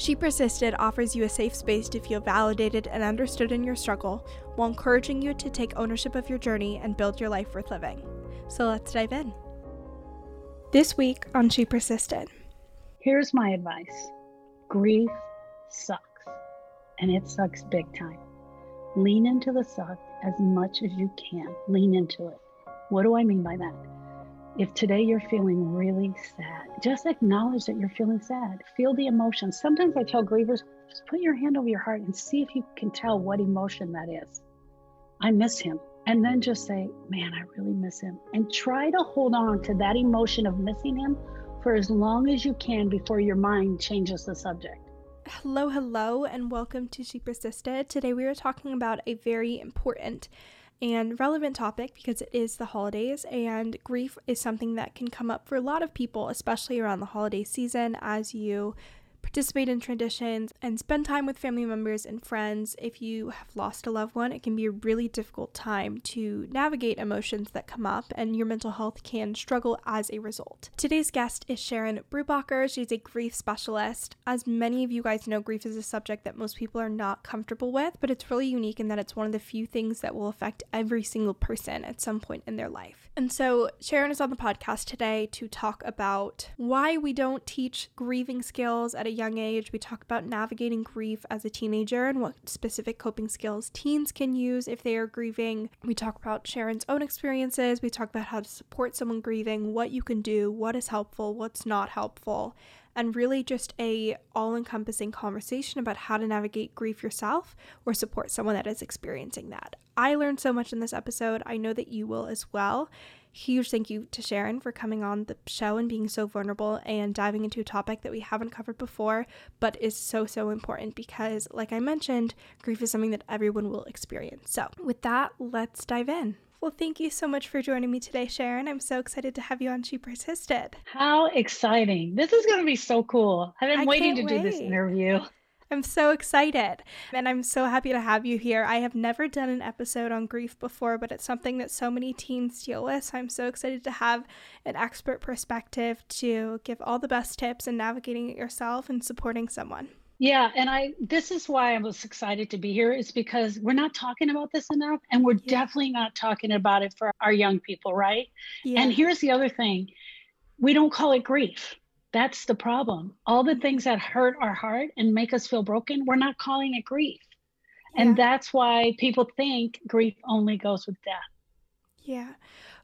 She Persisted offers you a safe space to feel validated and understood in your struggle while encouraging you to take ownership of your journey and build your life worth living. So let's dive in. This week on She Persisted. Here's my advice grief sucks, and it sucks big time. Lean into the suck as much as you can. Lean into it. What do I mean by that? If today you're feeling really sad, just acknowledge that you're feeling sad. Feel the emotion. Sometimes I tell grievers, just put your hand over your heart and see if you can tell what emotion that is. I miss him. And then just say, man, I really miss him. And try to hold on to that emotion of missing him for as long as you can before your mind changes the subject. Hello, hello, and welcome to She Persisted. Today we are talking about a very important and relevant topic because it is the holidays, and grief is something that can come up for a lot of people, especially around the holiday season as you participate in traditions, and spend time with family members and friends. If you have lost a loved one, it can be a really difficult time to navigate emotions that come up, and your mental health can struggle as a result. Today's guest is Sharon Brubaker. She's a grief specialist. As many of you guys know, grief is a subject that most people are not comfortable with, but it's really unique in that it's one of the few things that will affect every single person at some point in their life. And so, Sharon is on the podcast today to talk about why we don't teach grieving skills at a young age. We talk about navigating grief as a teenager and what specific coping skills teens can use if they are grieving. We talk about Sharon's own experiences. We talk about how to support someone grieving, what you can do, what is helpful, what's not helpful and really just a all-encompassing conversation about how to navigate grief yourself or support someone that is experiencing that. I learned so much in this episode. I know that you will as well. Huge thank you to Sharon for coming on the show and being so vulnerable and diving into a topic that we haven't covered before, but is so, so important because, like I mentioned, grief is something that everyone will experience. So, with that, let's dive in. Well, thank you so much for joining me today, Sharon. I'm so excited to have you on She Persisted. How exciting! This is going to be so cool. I've been I waiting to wait. do this interview. I'm so excited and I'm so happy to have you here. I have never done an episode on grief before, but it's something that so many teens deal with. So I'm so excited to have an expert perspective to give all the best tips in navigating it yourself and supporting someone. Yeah, and I this is why I was excited to be here is because we're not talking about this enough and we're yeah. definitely not talking about it for our young people, right? Yeah. And here's the other thing. We don't call it grief that's the problem. All the things that hurt our heart and make us feel broken, we're not calling it grief. Yeah. And that's why people think grief only goes with death. Yeah.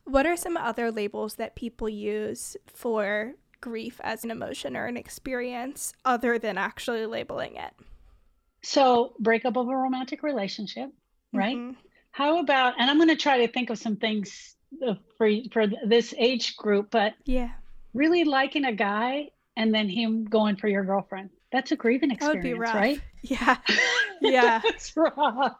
What are some other labels that people use for grief as an emotion or an experience other than actually labeling it? So, breakup of a romantic relationship, right? Mm-hmm. How about, and I'm going to try to think of some things uh, for for this age group, but yeah, really liking a guy and then him going for your girlfriend. That's a grieving experience, right? Yeah. Yeah. Rough.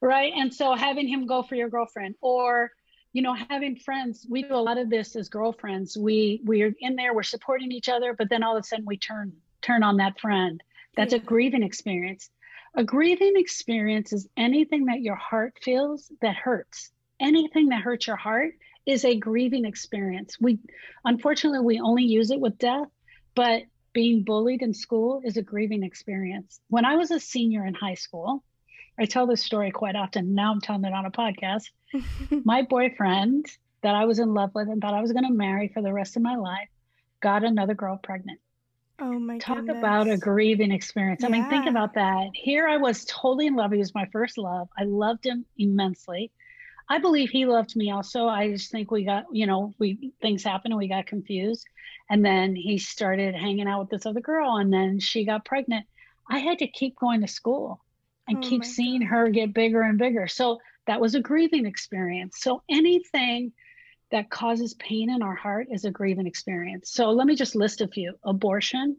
Right. And so having him go for your girlfriend or you know having friends we do a lot of this as girlfriends we we're in there we're supporting each other but then all of a sudden we turn turn on that friend that's yeah. a grieving experience a grieving experience is anything that your heart feels that hurts anything that hurts your heart is a grieving experience. We unfortunately we only use it with death, but being bullied in school is a grieving experience. When I was a senior in high school, I tell this story quite often. Now I'm telling it on a podcast. my boyfriend that I was in love with and thought I was going to marry for the rest of my life got another girl pregnant. Oh my Talk goodness. about a grieving experience. I yeah. mean, think about that. Here I was totally in love. He was my first love. I loved him immensely. I believe he loved me also. I just think we got, you know, we things happened and we got confused. And then he started hanging out with this other girl and then she got pregnant. I had to keep going to school and oh keep seeing God. her get bigger and bigger. So that was a grieving experience. So anything that causes pain in our heart is a grieving experience. So let me just list a few abortion,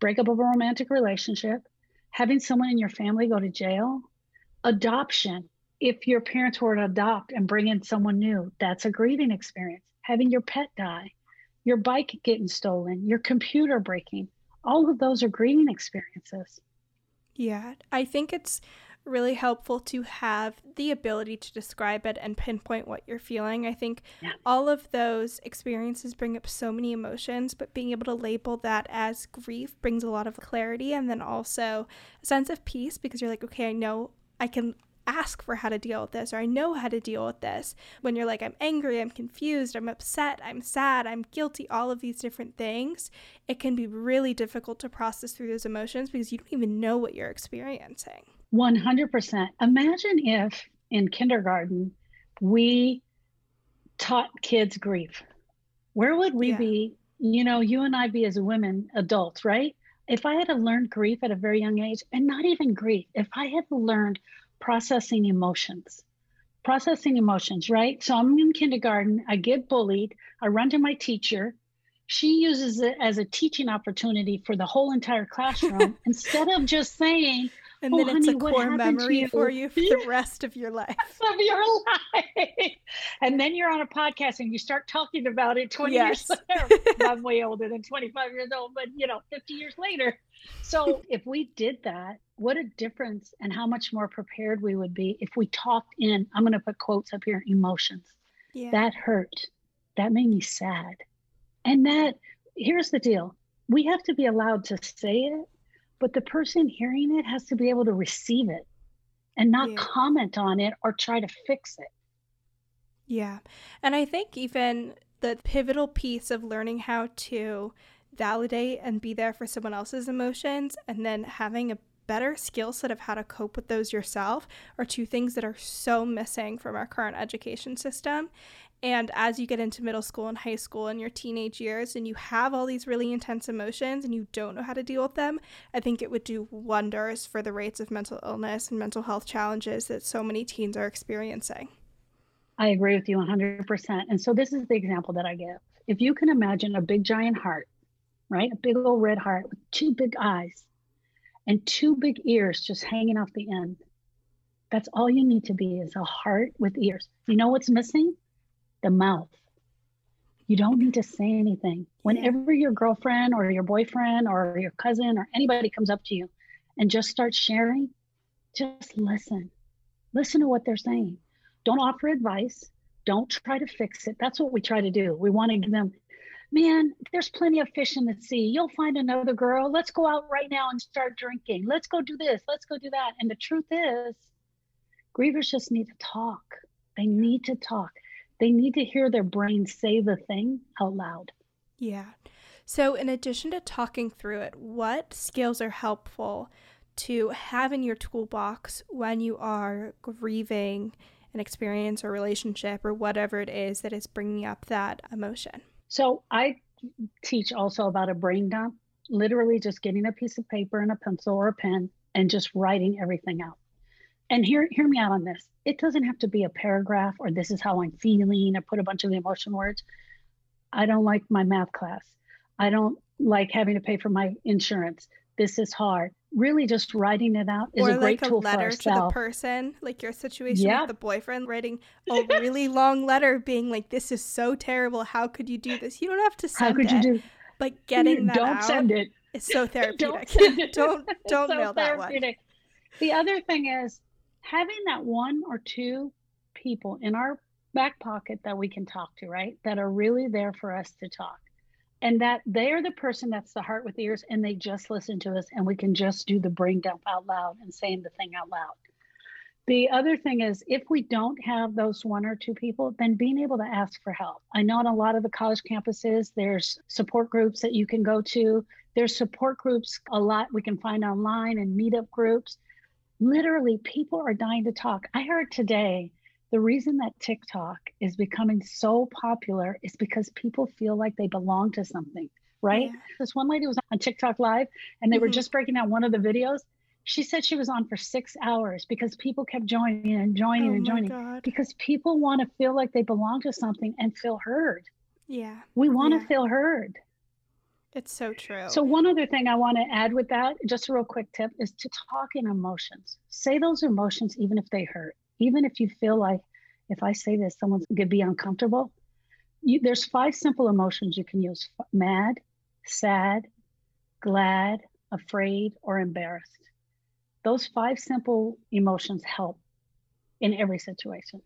breakup of a romantic relationship, having someone in your family go to jail, adoption. If your parents were to adopt and bring in someone new, that's a grieving experience. Having your pet die, your bike getting stolen, your computer breaking, all of those are grieving experiences. Yeah, I think it's really helpful to have the ability to describe it and pinpoint what you're feeling. I think yeah. all of those experiences bring up so many emotions, but being able to label that as grief brings a lot of clarity and then also a sense of peace because you're like, okay, I know I can ask for how to deal with this or I know how to deal with this. When you're like, I'm angry, I'm confused, I'm upset, I'm sad, I'm guilty, all of these different things, it can be really difficult to process through those emotions because you don't even know what you're experiencing. 100%. Imagine if in kindergarten we taught kids grief. Where would we yeah. be? You know, you and I be as women, adults, right? If I had learned grief at a very young age, and not even grief, if I had learned processing emotions, processing emotions, right? So I'm in kindergarten, I get bullied, I run to my teacher. She uses it as a teaching opportunity for the whole entire classroom instead of just saying, and oh, then it's honey, a core memory you? for you for the rest of your life. of your life. And then you're on a podcast and you start talking about it 20 yes. years later. I'm way older than 25 years old, but you know, 50 years later. So if we did that, what a difference and how much more prepared we would be if we talked in, I'm going to put quotes up here, emotions. Yeah. That hurt. That made me sad. And that, here's the deal we have to be allowed to say it but the person hearing it has to be able to receive it and not yeah. comment on it or try to fix it. Yeah. And I think even the pivotal piece of learning how to validate and be there for someone else's emotions and then having a better skill set of how to cope with those yourself are two things that are so missing from our current education system. And as you get into middle school and high school and your teenage years, and you have all these really intense emotions and you don't know how to deal with them, I think it would do wonders for the rates of mental illness and mental health challenges that so many teens are experiencing. I agree with you 100%. And so, this is the example that I give. If you can imagine a big giant heart, right? A big old red heart with two big eyes and two big ears just hanging off the end. That's all you need to be is a heart with ears. You know what's missing? the mouth. You don't need to say anything. Whenever your girlfriend or your boyfriend or your cousin or anybody comes up to you and just starts sharing, just listen. Listen to what they're saying. Don't offer advice. Don't try to fix it. That's what we try to do. We want to give them, man, there's plenty of fish in the sea. You'll find another girl. Let's go out right now and start drinking. Let's go do this. Let's go do that. And the truth is, grievers just need to talk. They need to talk. They need to hear their brain say the thing out loud. Yeah. So, in addition to talking through it, what skills are helpful to have in your toolbox when you are grieving an experience or relationship or whatever it is that is bringing up that emotion? So, I teach also about a brain dump, literally just getting a piece of paper and a pencil or a pen and just writing everything out and hear hear me out on this. It doesn't have to be a paragraph or this is how I'm feeling or put a bunch of the emotion words. I don't like my math class. I don't like having to pay for my insurance. This is hard. Really, just writing it out is or a great like tool a letter to the person, like your situation yep. with the boyfriend, writing a really long letter, being like, "This is so terrible. How could you do this?" You don't have to send How could it, you do? But getting that don't out send it. Is so therapeutic. don't don't don't so mail that one. The other thing is having that one or two people in our back pocket that we can talk to, right? That are really there for us to talk. And that they are the person that's the heart with ears and they just listen to us and we can just do the brain dump out loud and saying the thing out loud. The other thing is, if we don't have those one or two people, then being able to ask for help. I know on a lot of the college campuses, there's support groups that you can go to. There's support groups a lot we can find online and meetup groups literally people are dying to talk. I heard today the reason that TikTok is becoming so popular is because people feel like they belong to something, right? Yeah. This one lady was on TikTok live and they mm-hmm. were just breaking down one of the videos. She said she was on for six hours because people kept joining and joining oh and joining God. because people want to feel like they belong to something and feel heard. Yeah. We want yeah. to feel heard. It's so true. So, one other thing I want to add with that, just a real quick tip, is to talk in emotions. Say those emotions even if they hurt. Even if you feel like if I say this, someone's going to be uncomfortable. You, there's five simple emotions you can use mad, sad, glad, afraid, or embarrassed. Those five simple emotions help in every situation.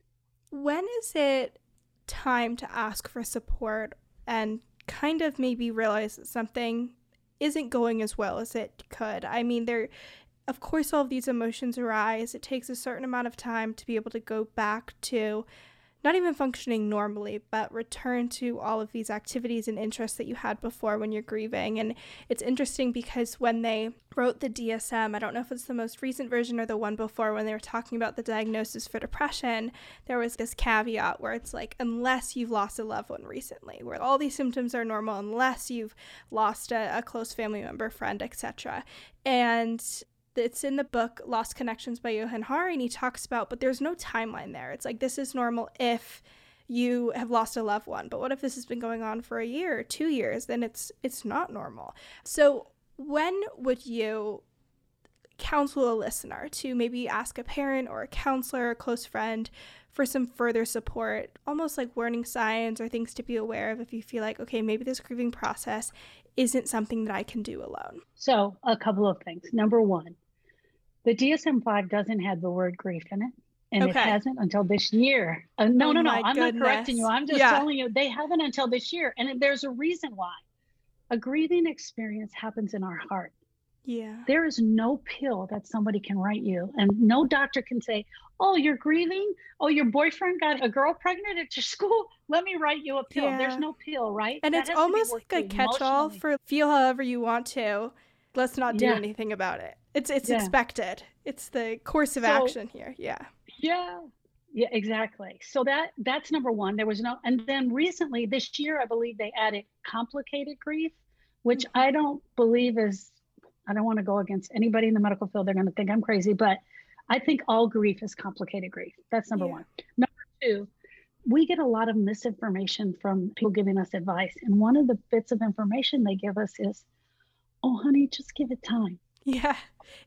When is it time to ask for support and kind of maybe realize that something isn't going as well as it could? I mean, there of course all of these emotions arise. It takes a certain amount of time to be able to go back to not even functioning normally, but return to all of these activities and interests that you had before when you're grieving. And it's interesting because when they wrote the DSM, I don't know if it's the most recent version or the one before, when they were talking about the diagnosis for depression, there was this caveat where it's like, unless you've lost a loved one recently, where all these symptoms are normal, unless you've lost a, a close family member, friend, etc. And it's in the book Lost Connections by Johann Hari, and he talks about, but there's no timeline there. It's like this is normal if you have lost a loved one, but what if this has been going on for a year or two years? Then it's it's not normal. So when would you counsel a listener to maybe ask a parent or a counselor, a close friend for some further support, almost like warning signs or things to be aware of if you feel like, okay, maybe this grieving process isn't something that I can do alone? So, a couple of things. Number one, the DSM 5 doesn't have the word grief in it. And okay. it hasn't until this year. Uh, no, oh no, no. I'm goodness. not correcting you. I'm just yeah. telling you they haven't until this year. And there's a reason why. A grieving experience happens in our heart. Yeah. There is no pill that somebody can write you, and no doctor can say, Oh, you're grieving? Oh, your boyfriend got a girl pregnant at your school? Let me write you a pill. Yeah. There's no pill, right? And that it's almost like a catch all for feel however you want to. Let's not do yeah. anything about it. It's it's yeah. expected. It's the course of so, action here. Yeah. Yeah. Yeah, exactly. So that that's number one. There was no, and then recently this year, I believe they added complicated grief, which mm-hmm. I don't believe is. I don't want to go against anybody in the medical field. They're going to think I'm crazy, but I think all grief is complicated grief. That's number yeah. one. Number two, we get a lot of misinformation from people giving us advice, and one of the bits of information they give us is, "Oh, honey, just give it time." Yeah,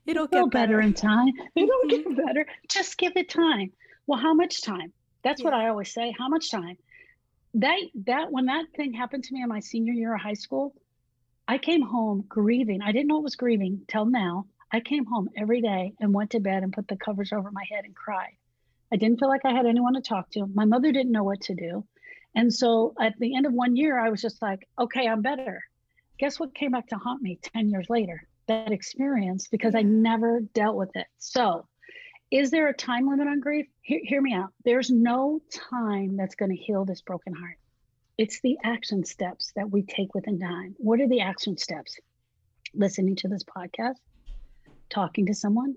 it'll, it'll get better. better in time. It'll mm-hmm. get better. Just give it time. Well, how much time? That's yeah. what I always say. How much time? That that when that thing happened to me in my senior year of high school, I came home grieving. I didn't know it was grieving till now. I came home every day and went to bed and put the covers over my head and cried. I didn't feel like I had anyone to talk to. My mother didn't know what to do. And so at the end of one year, I was just like, okay, I'm better. Guess what came back to haunt me 10 years later? that experience because I never dealt with it. So, is there a time limit on grief? Hear, hear me out. There's no time that's going to heal this broken heart. It's the action steps that we take within time. What are the action steps? Listening to this podcast, talking to someone,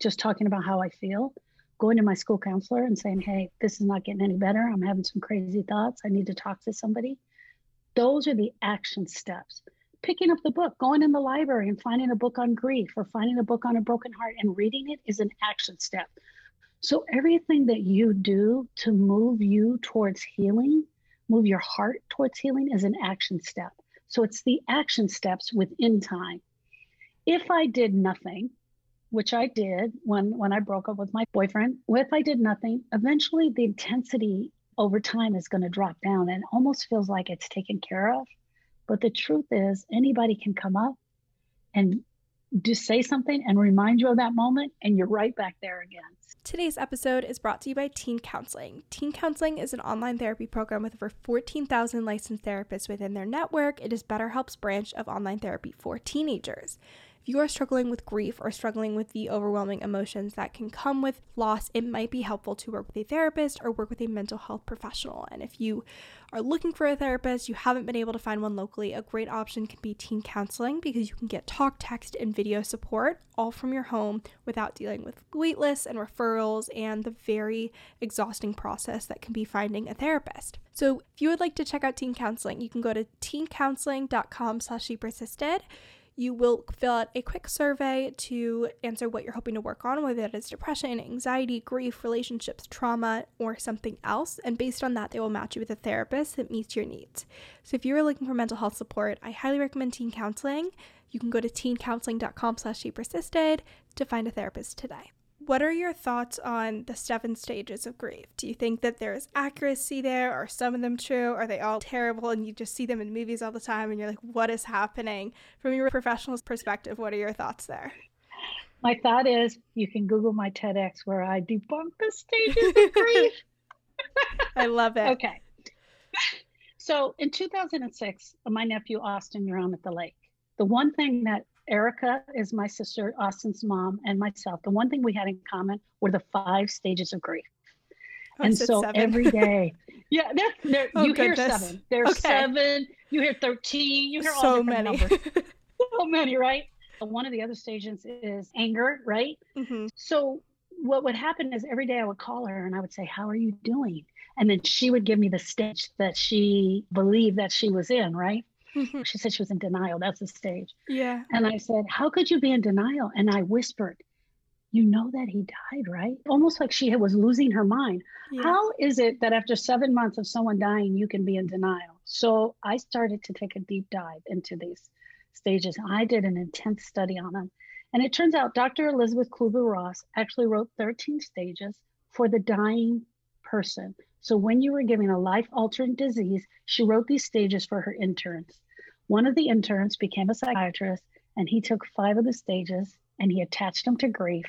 just talking about how I feel, going to my school counselor and saying, hey, this is not getting any better. I'm having some crazy thoughts. I need to talk to somebody. Those are the action steps picking up the book, going in the library and finding a book on grief or finding a book on a broken heart and reading it is an action step. So everything that you do to move you towards healing, move your heart towards healing is an action step. So it's the action steps within time. If I did nothing, which I did when when I broke up with my boyfriend, if I did nothing, eventually the intensity over time is going to drop down and almost feels like it's taken care of. But the truth is, anybody can come up and just say something and remind you of that moment, and you're right back there again. Today's episode is brought to you by Teen Counseling. Teen Counseling is an online therapy program with over 14,000 licensed therapists within their network. It is BetterHelp's branch of online therapy for teenagers. If you are struggling with grief or struggling with the overwhelming emotions that can come with loss, it might be helpful to work with a therapist or work with a mental health professional. And if you are looking for a therapist, you haven't been able to find one locally, a great option can be teen counseling because you can get talk, text, and video support all from your home without dealing with waitlists and referrals and the very exhausting process that can be finding a therapist. So if you would like to check out teen counseling, you can go to teencounseling.com slash persisted You will fill out a quick survey to answer what you're hoping to work on, whether that is depression, anxiety, grief, relationships, trauma, or something else. And based on that, they will match you with a therapist that meets your needs. So if you are looking for mental health support, I highly recommend teen counseling. You can go to teencounseling.com slash persisted to find a therapist today. What are your thoughts on the seven stages of grief? Do you think that there is accuracy there? Are some of them true? Are they all terrible and you just see them in movies all the time and you're like, what is happening? From your professional perspective, what are your thoughts there? My thought is you can Google my TEDx where I debunk the stages of grief. I love it. Okay. So in 2006, my nephew Austin, you're on at the lake. The one thing that Erica is my sister, Austin's mom, and myself. The one thing we had in common were the five stages of grief. Oh, and so seven. every day, yeah, they're, they're, oh, you goodness. hear seven. There's okay. seven. You hear thirteen. You hear all so many. numbers. so many, right? One of the other stages is anger, right? Mm-hmm. So what would happen is every day I would call her and I would say, "How are you doing?" And then she would give me the stage that she believed that she was in, right? Mm-hmm. She said she was in denial. That's the stage. Yeah. And I said, How could you be in denial? And I whispered, You know that he died, right? Almost like she was losing her mind. Yeah. How is it that after seven months of someone dying, you can be in denial? So I started to take a deep dive into these stages. I did an intense study on them. And it turns out Dr. Elisabeth Kubler Ross actually wrote 13 stages for the dying person. So when you were giving a life altering disease, she wrote these stages for her interns. One of the interns became a psychiatrist and he took five of the stages and he attached them to grief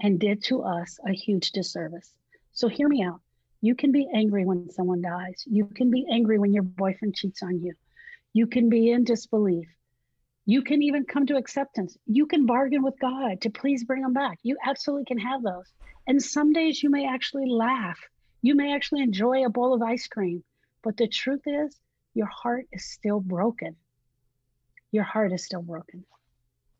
and did to us a huge disservice. So hear me out. You can be angry when someone dies. You can be angry when your boyfriend cheats on you. You can be in disbelief. You can even come to acceptance. You can bargain with God to please bring them back. You absolutely can have those. And some days you may actually laugh you may actually enjoy a bowl of ice cream, but the truth is, your heart is still broken. Your heart is still broken.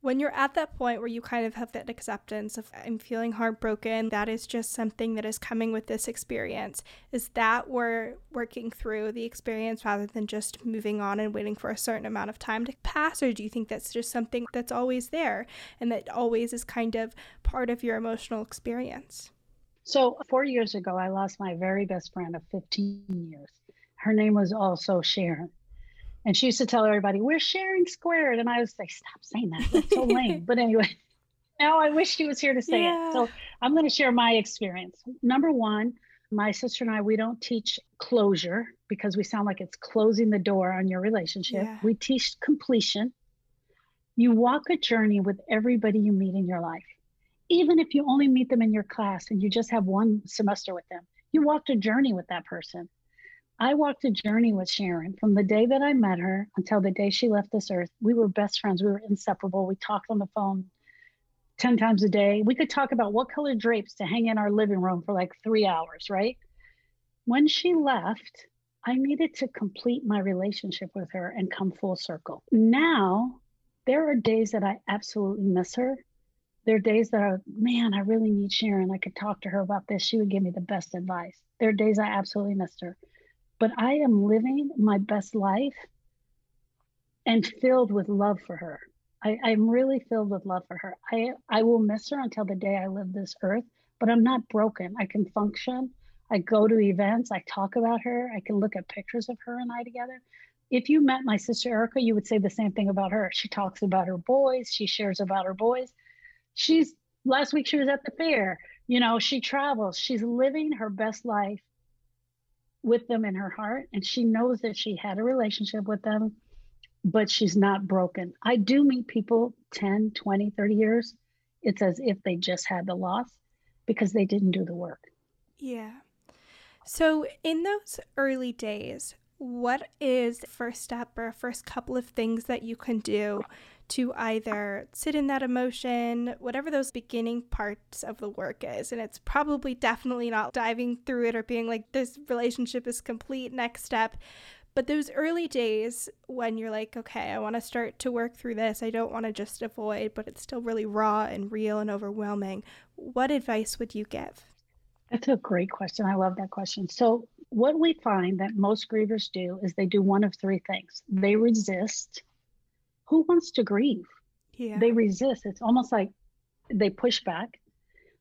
When you're at that point where you kind of have that acceptance of I'm feeling heartbroken, that is just something that is coming with this experience. Is that we're working through the experience rather than just moving on and waiting for a certain amount of time to pass? Or do you think that's just something that's always there and that always is kind of part of your emotional experience? So, four years ago, I lost my very best friend of 15 years. Her name was also Sharon. And she used to tell everybody, We're Sharon squared. And I was like, Stop saying that. That's so lame. but anyway, now I wish she was here to say yeah. it. So, I'm going to share my experience. Number one, my sister and I, we don't teach closure because we sound like it's closing the door on your relationship. Yeah. We teach completion. You walk a journey with everybody you meet in your life even if you only meet them in your class and you just have one semester with them, you walked a journey with that person. I walked a journey with Sharon from the day that I met her until the day she left this earth. We were best friends. We were inseparable. We talked on the phone 10 times a day. We could talk about what color drapes to hang in our living room for like three hours, right? When she left, I needed to complete my relationship with her and come full circle. Now, there are days that I absolutely miss her there are days that are, man, I really need Sharon. I could talk to her about this. She would give me the best advice. There are days I absolutely missed her. But I am living my best life and filled with love for her. I, I'm really filled with love for her. I, I will miss her until the day I leave this earth, but I'm not broken. I can function. I go to events. I talk about her. I can look at pictures of her and I together. If you met my sister Erica, you would say the same thing about her. She talks about her boys. She shares about her boys she's last week she was at the fair. You know she travels. She's living her best life with them in her heart and she knows that she had a relationship with them but she's not broken. I do meet people 10 20 30 years. It's as if they just had the loss because they didn't do the work. Yeah. So in those early days what is first step or first couple of things that you can do to either sit in that emotion, whatever those beginning parts of the work is. And it's probably definitely not diving through it or being like, this relationship is complete, next step. But those early days when you're like, okay, I want to start to work through this, I don't want to just avoid, but it's still really raw and real and overwhelming, what advice would you give? That's a great question. I love that question. So, what we find that most grievers do is they do one of three things they resist who wants to grieve? Yeah. They resist. It's almost like they push back.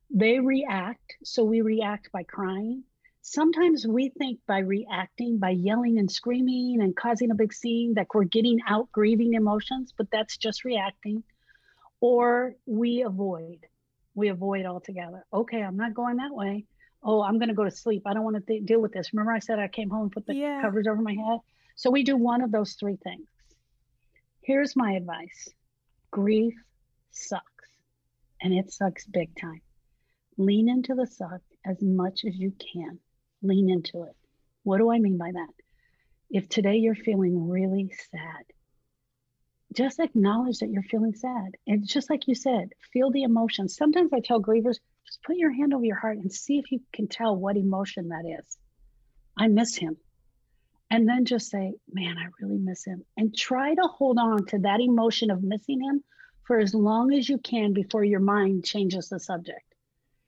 They react. So we react by crying. Sometimes we think by reacting, by yelling and screaming and causing a big scene, that we're getting out grieving emotions, but that's just reacting. Or we avoid. We avoid altogether. Okay, I'm not going that way. Oh, I'm going to go to sleep. I don't want to th- deal with this. Remember, I said I came home and put the yeah. covers over my head? So we do one of those three things. Here's my advice grief sucks, and it sucks big time. Lean into the suck as much as you can. Lean into it. What do I mean by that? If today you're feeling really sad, just acknowledge that you're feeling sad. And just like you said, feel the emotions. Sometimes I tell grievers, just put your hand over your heart and see if you can tell what emotion that is. I miss him. And then just say, man, I really miss him. And try to hold on to that emotion of missing him for as long as you can before your mind changes the subject.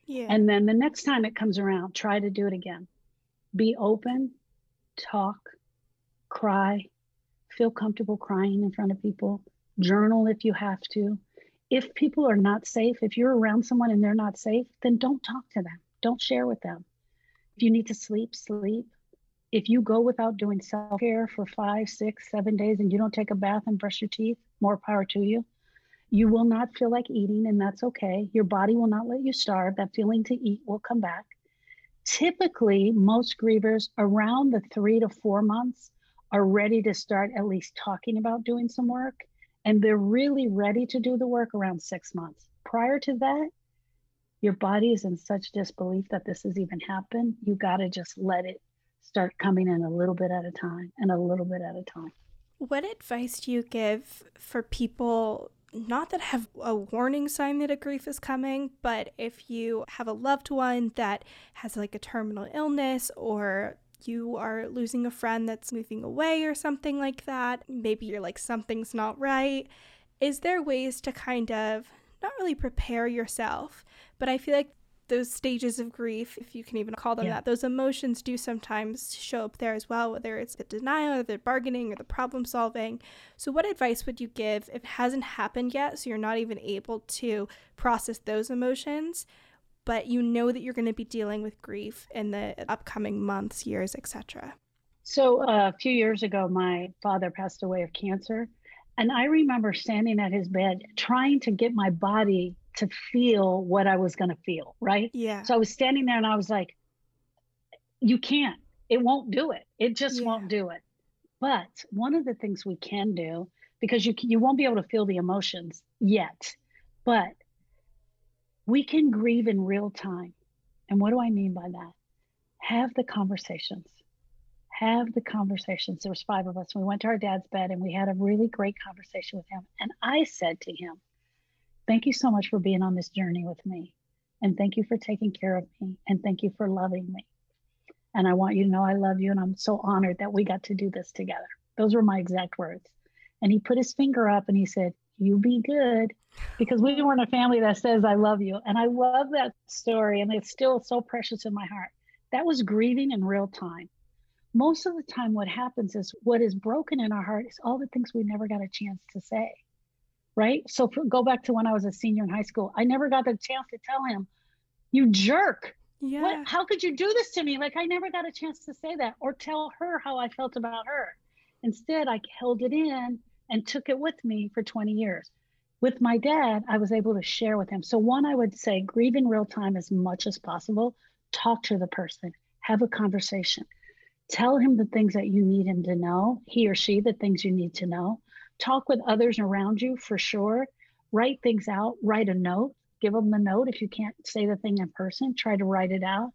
Yeah. And then the next time it comes around, try to do it again. Be open, talk, cry, feel comfortable crying in front of people, journal if you have to. If people are not safe, if you're around someone and they're not safe, then don't talk to them. Don't share with them. If you need to sleep, sleep if you go without doing self care for five, six, seven days and you don't take a bath and brush your teeth, more power to you. You will not feel like eating, and that's okay. Your body will not let you starve. That feeling to eat will come back. Typically, most grievers around the three to four months are ready to start at least talking about doing some work. And they're really ready to do the work around six months. Prior to that, your body is in such disbelief that this has even happened. You got to just let it start coming in a little bit at a time and a little bit at a time. What advice do you give for people not that have a warning sign that a grief is coming, but if you have a loved one that has like a terminal illness or you are losing a friend that's moving away or something like that, maybe you're like something's not right. Is there ways to kind of not really prepare yourself, but I feel like those stages of grief, if you can even call them yeah. that, those emotions do sometimes show up there as well, whether it's the denial or the bargaining or the problem solving. So, what advice would you give if it hasn't happened yet? So, you're not even able to process those emotions, but you know that you're going to be dealing with grief in the upcoming months, years, etc. So, uh, a few years ago, my father passed away of cancer. And I remember standing at his bed trying to get my body to feel what I was going to feel, right? Yeah. So I was standing there and I was like, you can't, it won't do it. It just yeah. won't do it. But one of the things we can do, because you you won't be able to feel the emotions yet, but we can grieve in real time. And what do I mean by that? Have the conversations. Have the conversations. There was five of us. We went to our dad's bed and we had a really great conversation with him. And I said to him, Thank you so much for being on this journey with me. And thank you for taking care of me. And thank you for loving me. And I want you to know I love you. And I'm so honored that we got to do this together. Those were my exact words. And he put his finger up and he said, You be good. Because we weren't a family that says, I love you. And I love that story. And it's still so precious in my heart. That was grieving in real time. Most of the time, what happens is what is broken in our heart is all the things we never got a chance to say right? So for, go back to when I was a senior in high school. I never got the chance to tell him, "You jerk." Yeah. What, how could you do this to me? Like I never got a chance to say that or tell her how I felt about her. Instead, I held it in and took it with me for 20 years. With my dad, I was able to share with him. So one, I would say grieve in real time as much as possible. Talk to the person, have a conversation. Tell him the things that you need him to know, he or she, the things you need to know talk with others around you for sure. Write things out, write a note, give them the note. If you can't say the thing in person, try to write it out.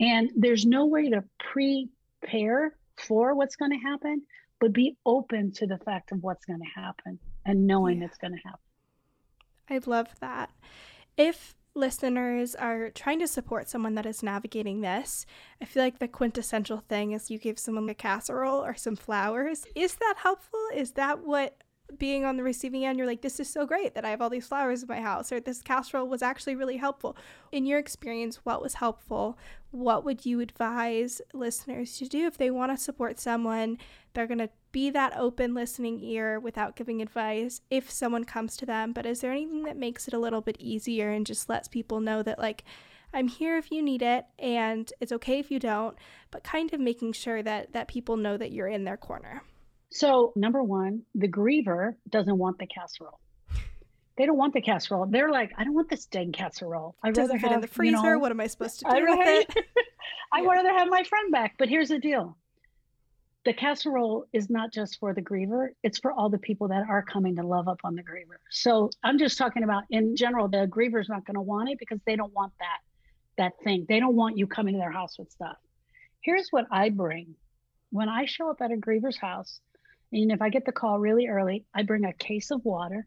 And there's no way to prepare for what's going to happen, but be open to the fact of what's going to happen and knowing yeah. it's going to happen. I love that. If listeners are trying to support someone that is navigating this, I feel like the quintessential thing is you give someone a casserole or some flowers. Is that helpful? Is that what being on the receiving end, you're like, this is so great that I have all these flowers in my house, or this casserole was actually really helpful. In your experience, what was helpful? What would you advise listeners to do if they want to support someone? They're going to be that open listening ear without giving advice if someone comes to them. But is there anything that makes it a little bit easier and just lets people know that, like, I'm here if you need it and it's okay if you don't, but kind of making sure that that people know that you're in their corner. So, number one, the griever doesn't want the casserole. They don't want the casserole. They're like, I don't want this dead casserole. I rather fit have, in the freezer. You know, what am I supposed to do I with it? I yeah. rather have my friend back. But here's the deal: the casserole is not just for the griever; it's for all the people that are coming to love up on the griever. So I'm just talking about in general. The griever's not going to want it because they don't want that that thing. They don't want you coming to their house with stuff. Here's what I bring when I show up at a griever's house and if I get the call really early, I bring a case of water,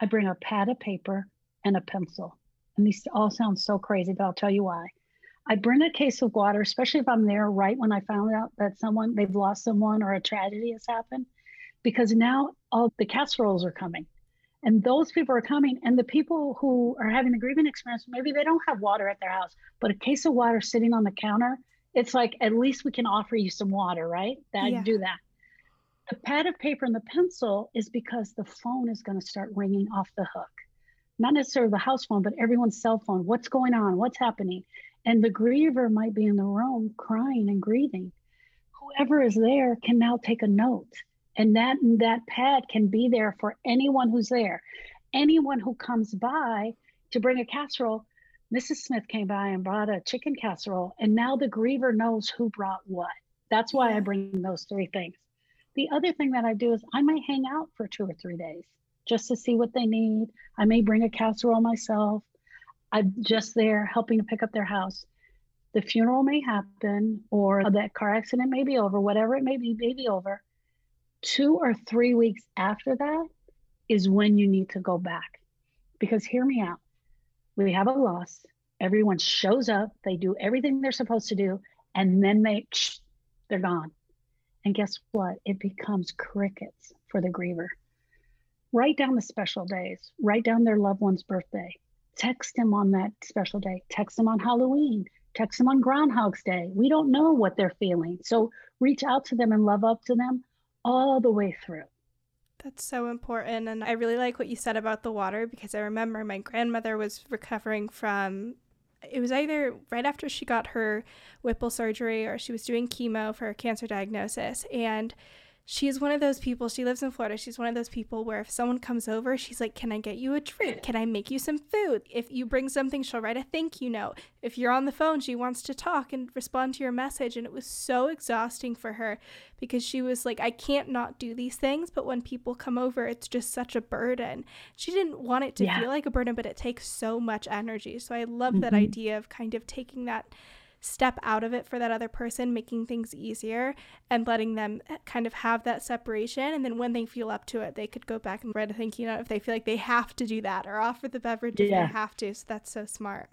I bring a pad of paper and a pencil. And these all sound so crazy, but I'll tell you why. I bring a case of water, especially if I'm there right when I found out that someone they've lost someone or a tragedy has happened, because now all the casseroles are coming. And those people are coming, and the people who are having the grieving experience, maybe they don't have water at their house, but a case of water sitting on the counter, it's like at least we can offer you some water, right? That yeah. do that. The pad of paper and the pencil is because the phone is going to start ringing off the hook. Not necessarily the house phone, but everyone's cell phone. What's going on? What's happening? And the griever might be in the room crying and grieving. Whoever is there can now take a note. And that that pad can be there for anyone who's there. Anyone who comes by to bring a casserole, Mrs. Smith came by and brought a chicken casserole, and now the griever knows who brought what. That's why I bring those three things. The other thing that I do is I may hang out for two or three days just to see what they need. I may bring a casserole myself. I'm just there helping to pick up their house. The funeral may happen or that car accident may be over, whatever it may be, may be over. Two or three weeks after that is when you need to go back. Because hear me out. We have a loss. Everyone shows up, they do everything they're supposed to do, and then they they're gone. And guess what? It becomes crickets for the griever. Write down the special days, write down their loved one's birthday, text them on that special day, text them on Halloween, text them on Groundhog's Day. We don't know what they're feeling. So reach out to them and love up to them all the way through. That's so important. And I really like what you said about the water because I remember my grandmother was recovering from it was either right after she got her Whipple surgery or she was doing chemo for a cancer diagnosis. And she's one of those people, she lives in Florida. She's one of those people where if someone comes over, she's like, Can I get you a drink? Can I make you some food? If you bring something, she'll write a thank you note. If you're on the phone, she wants to talk and respond to your message. And it was so exhausting for her because she was like, I can't not do these things. But when people come over, it's just such a burden. She didn't want it to yeah. feel like a burden, but it takes so much energy. So I love mm-hmm. that idea of kind of taking that step out of it for that other person, making things easier and letting them eh, kind of have that separation. And then when they feel up to it, they could go back and write a thank you note if they feel like they have to do that or offer the beverage yeah. if they have to. So that's so smart.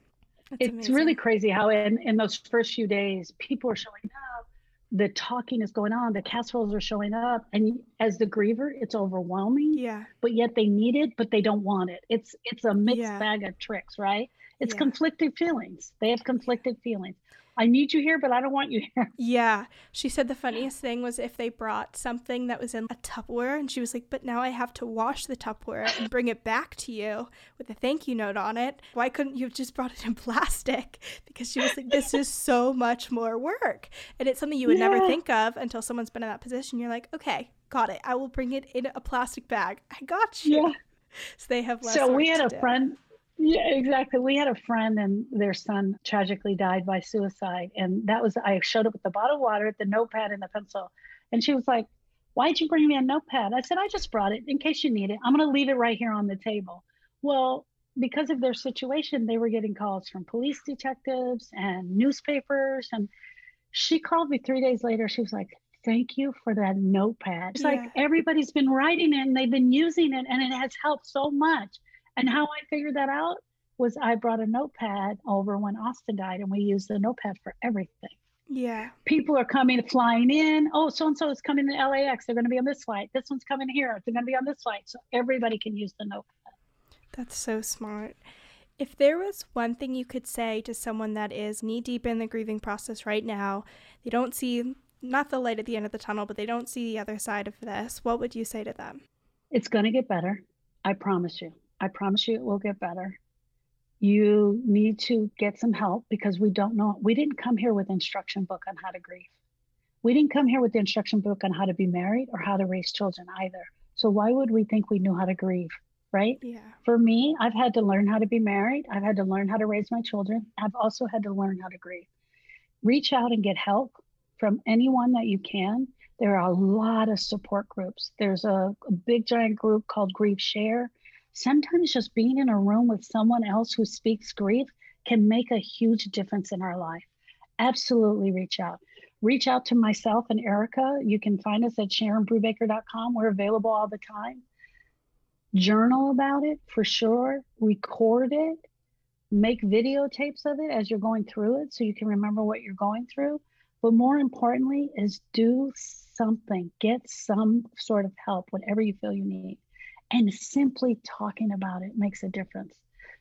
That's it's amazing. really crazy how in, in those first few days, people are showing up, the talking is going on, the casseroles are showing up. And as the griever, it's overwhelming. Yeah. But yet they need it, but they don't want it. It's it's a mixed yeah. bag of tricks, right? It's yeah. conflicted feelings. They have conflicted feelings. I need you here, but I don't want you here. Yeah. She said the funniest thing was if they brought something that was in a Tupperware, and she was like, but now I have to wash the Tupperware and bring it back to you with a thank you note on it. Why couldn't you have just brought it in plastic? Because she was like, this is so much more work. And it's something you would yeah. never think of until someone's been in that position. You're like, okay, got it. I will bring it in a plastic bag. I got you. Yeah. So they have less. So we had a do. friend yeah, exactly. We had a friend and their son tragically died by suicide. And that was, I showed up with the bottle of water, the notepad, and the pencil. And she was like, Why'd you bring me a notepad? I said, I just brought it in case you need it. I'm going to leave it right here on the table. Well, because of their situation, they were getting calls from police detectives and newspapers. And she called me three days later. She was like, Thank you for that notepad. It's yeah. like everybody's been writing it and they've been using it, and it has helped so much. And mm-hmm. how I figured that out was I brought a notepad over when Austin died and we used the notepad for everything. Yeah. People are coming, flying in. Oh, so and so is coming to LAX. They're going to be on this flight. This one's coming here. They're going to be on this flight. So everybody can use the notepad. That's so smart. If there was one thing you could say to someone that is knee deep in the grieving process right now, they don't see not the light at the end of the tunnel, but they don't see the other side of this, what would you say to them? It's going to get better. I promise you. I promise you it will get better. You need to get some help because we don't know. We didn't come here with instruction book on how to grieve. We didn't come here with the instruction book on how to be married or how to raise children either. So why would we think we knew how to grieve? Right? Yeah. For me, I've had to learn how to be married. I've had to learn how to raise my children. I've also had to learn how to grieve. Reach out and get help from anyone that you can. There are a lot of support groups. There's a, a big giant group called Grief Share. Sometimes just being in a room with someone else who speaks grief can make a huge difference in our life. Absolutely reach out. Reach out to myself and Erica. You can find us at SharonBrubaker.com. We're available all the time. Journal about it for sure. Record it. Make videotapes of it as you're going through it so you can remember what you're going through but more importantly, is do something, get some sort of help, whatever you feel you need. And simply talking about it makes a difference.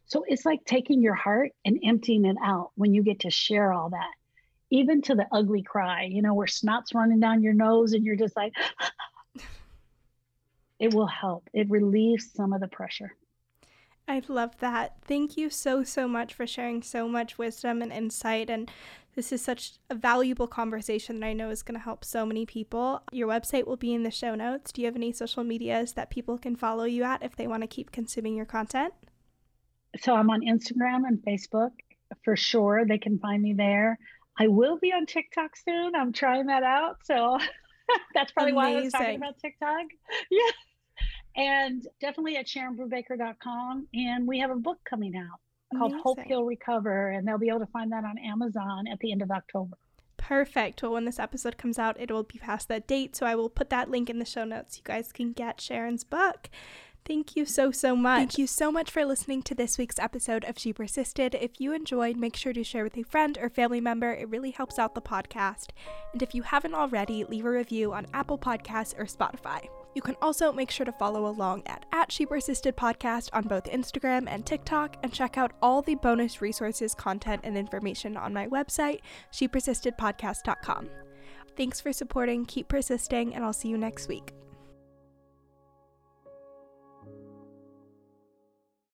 So it's like taking your heart and emptying it out when you get to share all that, even to the ugly cry, you know, where snot's running down your nose and you're just like, it will help. It relieves some of the pressure. I love that. Thank you so, so much for sharing so much wisdom and insight. And this is such a valuable conversation that I know is going to help so many people. Your website will be in the show notes. Do you have any social medias that people can follow you at if they want to keep consuming your content? So I'm on Instagram and Facebook for sure. They can find me there. I will be on TikTok soon. I'm trying that out. So that's probably Amazing. why I was talking about TikTok. Yeah and definitely at sharonbrubaker.com. And we have a book coming out called Amazing. Hope Heal Recover, and they'll be able to find that on Amazon at the end of October. Perfect. Well, when this episode comes out, it will be past that date, so I will put that link in the show notes. You guys can get Sharon's book. Thank you so, so much. Thank you so much for listening to this week's episode of She Persisted. If you enjoyed, make sure to share with a friend or family member. It really helps out the podcast. And if you haven't already, leave a review on Apple Podcasts or Spotify. You can also make sure to follow along at, at She Persisted Podcast on both Instagram and TikTok and check out all the bonus resources, content, and information on my website, shepersistedpodcast.com. Thanks for supporting, keep persisting, and I'll see you next week.